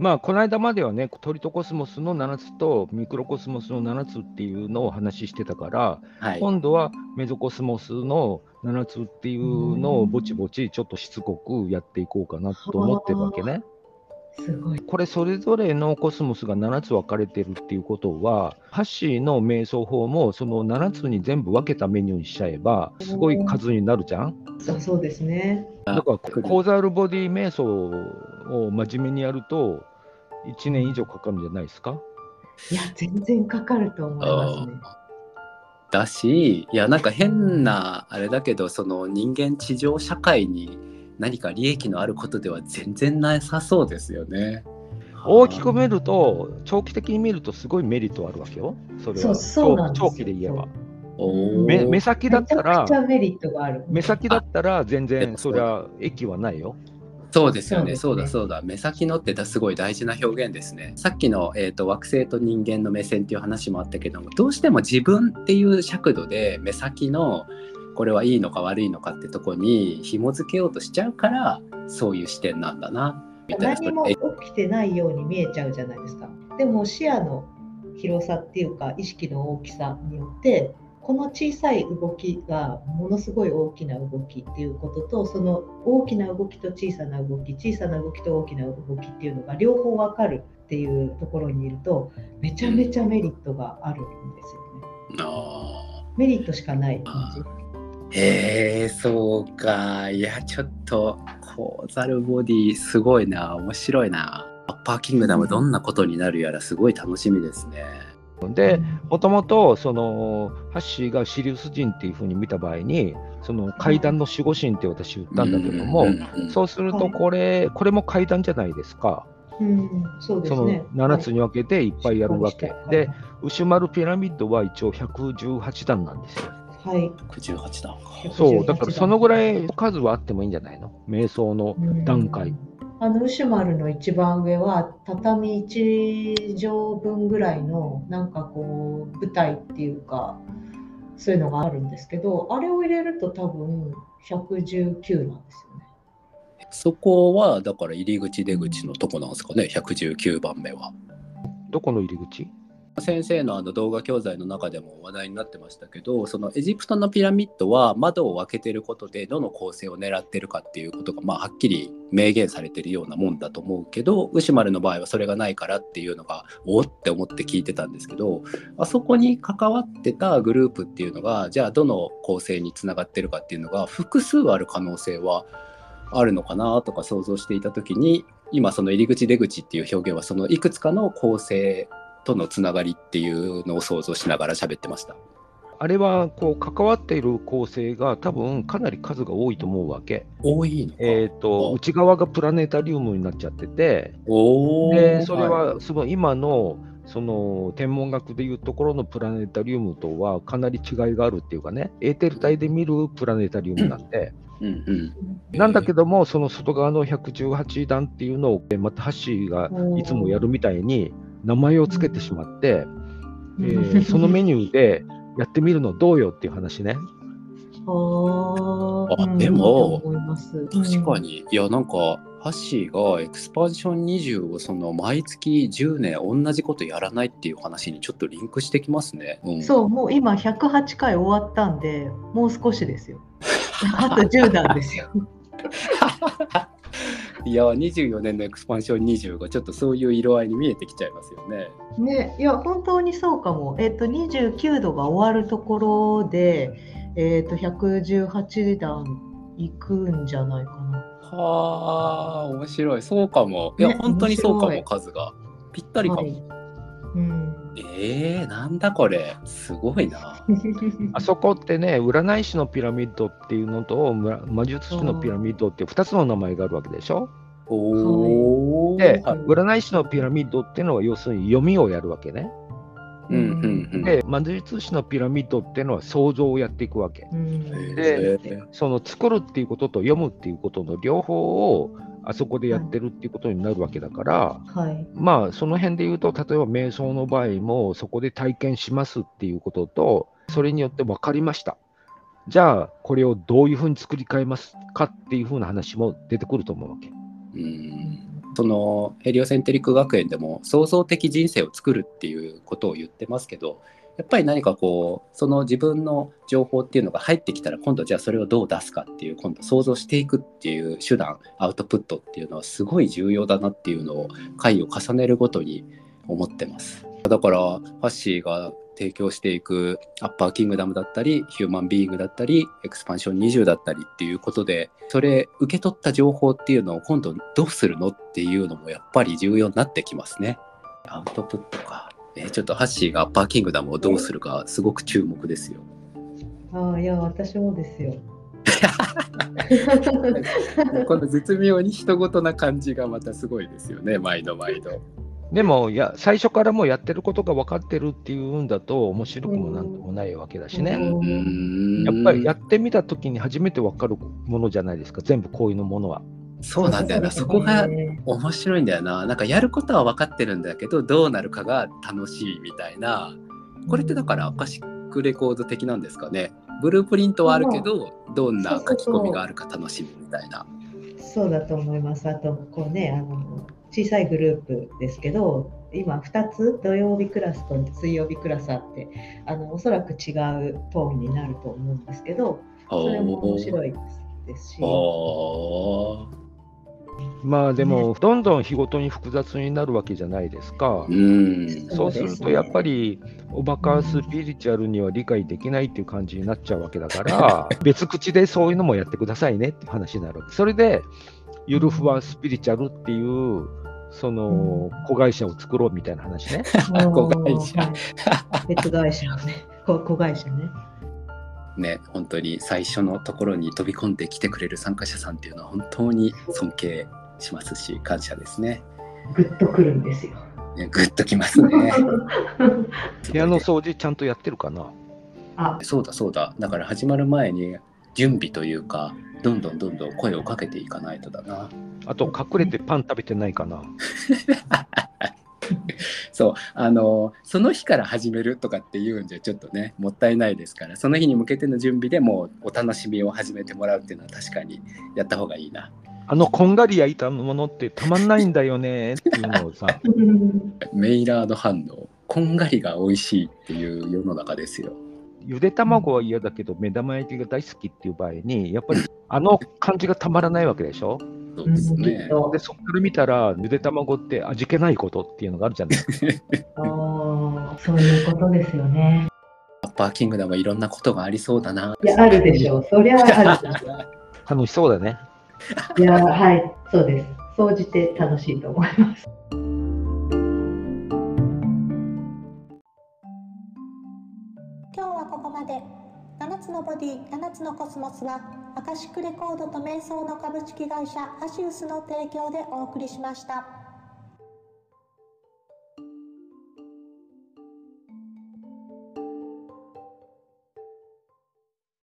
まあ、この間まではね、トリトコスモスの7つとミクロコスモスの7つっていうのを話してたから、はい、今度はメゾコスモスの7つっていうのをぼちぼちちょっとしつこくやっていこうかなと思ってるわけね。すごい。これそれぞれのコスモスが7つ分かれてるっていうことはハッシーの瞑想法もその7つに全部分けたメニューにしちゃえばすごい数になるじゃん？そうそうですね。だからコーザルボディ瞑想を真面目にやると1年以上かかるんじゃないですか？いや全然かかると思いますねだしいやなんか変なあれだけどその人間地上社会に何か利益のあることでは全然なさそうですよね。大きく見ると、長期的に見るとすごいメリットあるわけよ。それは長期で言えば。目目先だったら、目先だったら全然そりゃ益はないよ。そうですよね、そうだそうだ、目先のってすごい大事な表現ですね。さっきの、えーと、惑星と人間の目線っていう話もあったけども、どうしても自分っていう尺度で目先のこれはいいのか悪いのかってとこに紐付けようとしちゃうからそういう視点なんだなみたいな。何も起きてないように見えちゃうじゃないですか。でも視野の広さっていうか意識の大きさによってこの小さい動きがものすごい大きな動きっていうこととその大きな動きと小さな動き小さな動きと大きな動きっていうのが両方分かるっていうところにいるとめちゃめちゃメリットがあるんですよね。メリットしかない感じ。へえそうかいやちょっとコーザルボディすごいな面白いなアッパーキングダムどんなことになるやらすごい楽しみですね。でもともとそのハッシーがシリウス人っていうふうに見た場合にその階段の守護神って私言ったんだけども、そうするとこれ、これも階段じゃないですか。うん、そうですね、その7つに分けていっぱいやるわけ、はい、で、ウシュマルピラミッドは一応118段なんですよ。はい。118段か。そう、だからそのぐらい数はあってもいいんじゃないの？瞑想の段階。あの、ウシュマルの一番上は、畳1畳分ぐらいの、なんかこう、舞台っていうか、そういうのがあるんですけど、あれを入れると多分119なんですよね。そこは、だから入り口出口のとこなんですかね、119番目は。どこの入り口？先生のあの動画教材の中でも話題になってましたけどそのエジプトのピラミッドは窓を開けてることでどの構成を狙ってるかっていうことが、まあ、はっきり明言されてるようなもんだと思うけどウシュマルの場合はそれがないからっていうのがおって思って聞いてたんですけどあそこに関わってたグループっていうのがじゃあどの構成につながってるかっていうのが複数ある可能性はあるのかなとか想像していた時に今その入り口出口っていう表現はそのいくつかの構成とのつながりっていうのを想像しながら喋ってました。あれはこう関わっている構成が多分かなり数が多いと思うわけ。多いのえーと、内側がプラネタリウムになっちゃってて、でそれはすごい。今のその天文学でいうところのプラネタリウムとはかなり違いがあるっていうかね、エーテル体で見るプラネタリウムなんで、うんうん、なんだけども、その外側の118段っていうのを、またハッシーがいつもやるみたいに、名前を付けてしまって、えー、そのメニューでやってみるのどうよっていう話ね。あでも、確かに、いやなんかハッシーがエクスパンション20をその毎月10年同じことやらないっていう話にちょっとリンクしてきますね。うん、そうもう今108回終わったんでもう少しですよ。あと10段ですよ。いや24年のエクスパンション20がちょっとそういう色合いに見えてきちゃいますよね。ねいや本当にそうかも。えっ、ー、と29度が終わるところで、えっ、ー、と118段いくんじゃないかな。はあ面白いそうかも。いや、ね、本当にそうかも数がぴったりかも。はいうんえー、なんだこれ、すごいな。あそこってね、占い師のピラミッドっていうのと、魔術師のピラミッドって2つの名前があるわけでしょ？おで、占い師のピラミッドっていうのは、要するに読みをやるわけね。うんうんうん、で魔術師のピラミッドっていうのは想像をやっていくわけ。うん、でその作るっていうことと読むっていうことの両方をあそこでやってるっていうことになるわけだから、はい、まあその辺で言うと例えば瞑想の場合もそこで体験しますっていうこととそれによって分かりました。じゃあこれをどういうふうに作り変えますかっていうふうな話も出てくると思うわけ。うん。そのヘリオセンテリック学園でも創造的人生を作るっていうことを言ってますけどやっぱり何かこうその自分の情報っていうのが入ってきたら今度じゃあそれをどう出すかっていう今度想像していくっていう手段アウトプットっていうのはすごい重要だなっていうのを回を重ねるごとに思ってます。だからファッシーが提供していくアッパーキングダムだったりヒューマンビーイングだったりエクスパンション20だったりっていうことでそれ受け取った情報っていうのを今度どうするのっていうのもやっぱり重要になってきますね。アウトプットか。えー、ちょっとハッシーがパーキングダムをどうするかすごく注目ですよ。ああいや私もですよ。この絶妙に人事な感じがまたすごいですよね毎度毎度。でもや最初からもうやってることが分かってるっていうんだと面白くもなんともないわけだしね。やっぱりやってみた時に初めて分かるものじゃないですか全部こういうのものは。そうなんだよな、そこが面白いんだよな。なんかやることは分かってるんだけど、どうなるかが楽しいみたいな。これってだからアカシックレコード的なんですかね。ブループリントはあるけど、どんな書き込みがあるか楽しみみたいな。そうだと思います。あと、こうね、あの小さいグループですけど、今2つ土曜日クラスと水曜日クラスあってあのおそらく違うトーンになると思うんですけどそれも面白いですし。まあでも、どんどん日ごとに複雑になるわけじゃないですか。うん、そうするとやっぱり、おバカスピリチュアルには理解できないっていう感じになっちゃうわけだから、別口でそういうのもやってくださいねって話になるそれで、ゆるふわスピリチュアルっていう、その子会社を作ろうみたいな話ね。子会社。別会社ね。子会社ね。ね、本当に最初のところに飛び込んできてくれる参加者さんっていうのは本当に尊敬しますし感謝ですね。ぐっとくるんですよ。ね、ぐっときますね。部屋の掃除ちゃんとやってるかな？あそうだそうだ。だから始まる前に準備というか、どんどんどんどん声をかけていかないとだな。あと隠れてパン食べてないかな？そうあのその日から始めるとかっていうんじゃちょっとねもったいないですからその日に向けての準備でもお楽しみを始めてもらうっていうのは確かにやった方がいいな。あのこんがり焼いたものってたまんないんだよねっていうのをさ メイラード反応こんがりが美味しいっていう世の中ですよ。ゆで卵は嫌だけど目玉焼きが大好きっていう場合にやっぱりあの感じがたまらないわけでしょ？そうですね。で、そこから見たら、ゆで卵って味気ないことっていうのがあるじゃないですか。あそういうことですよね。アッパーキングダムいろんなことがありそうだな。いや、あるでしょう。そりゃある 楽しそうだね。いや、はい、そうです。総じて楽しいと思います。今日はここまで。7つのボディ、7つのコスモスはアカシックレコードと瞑想の株式会社アシウスの提供でお送りしました。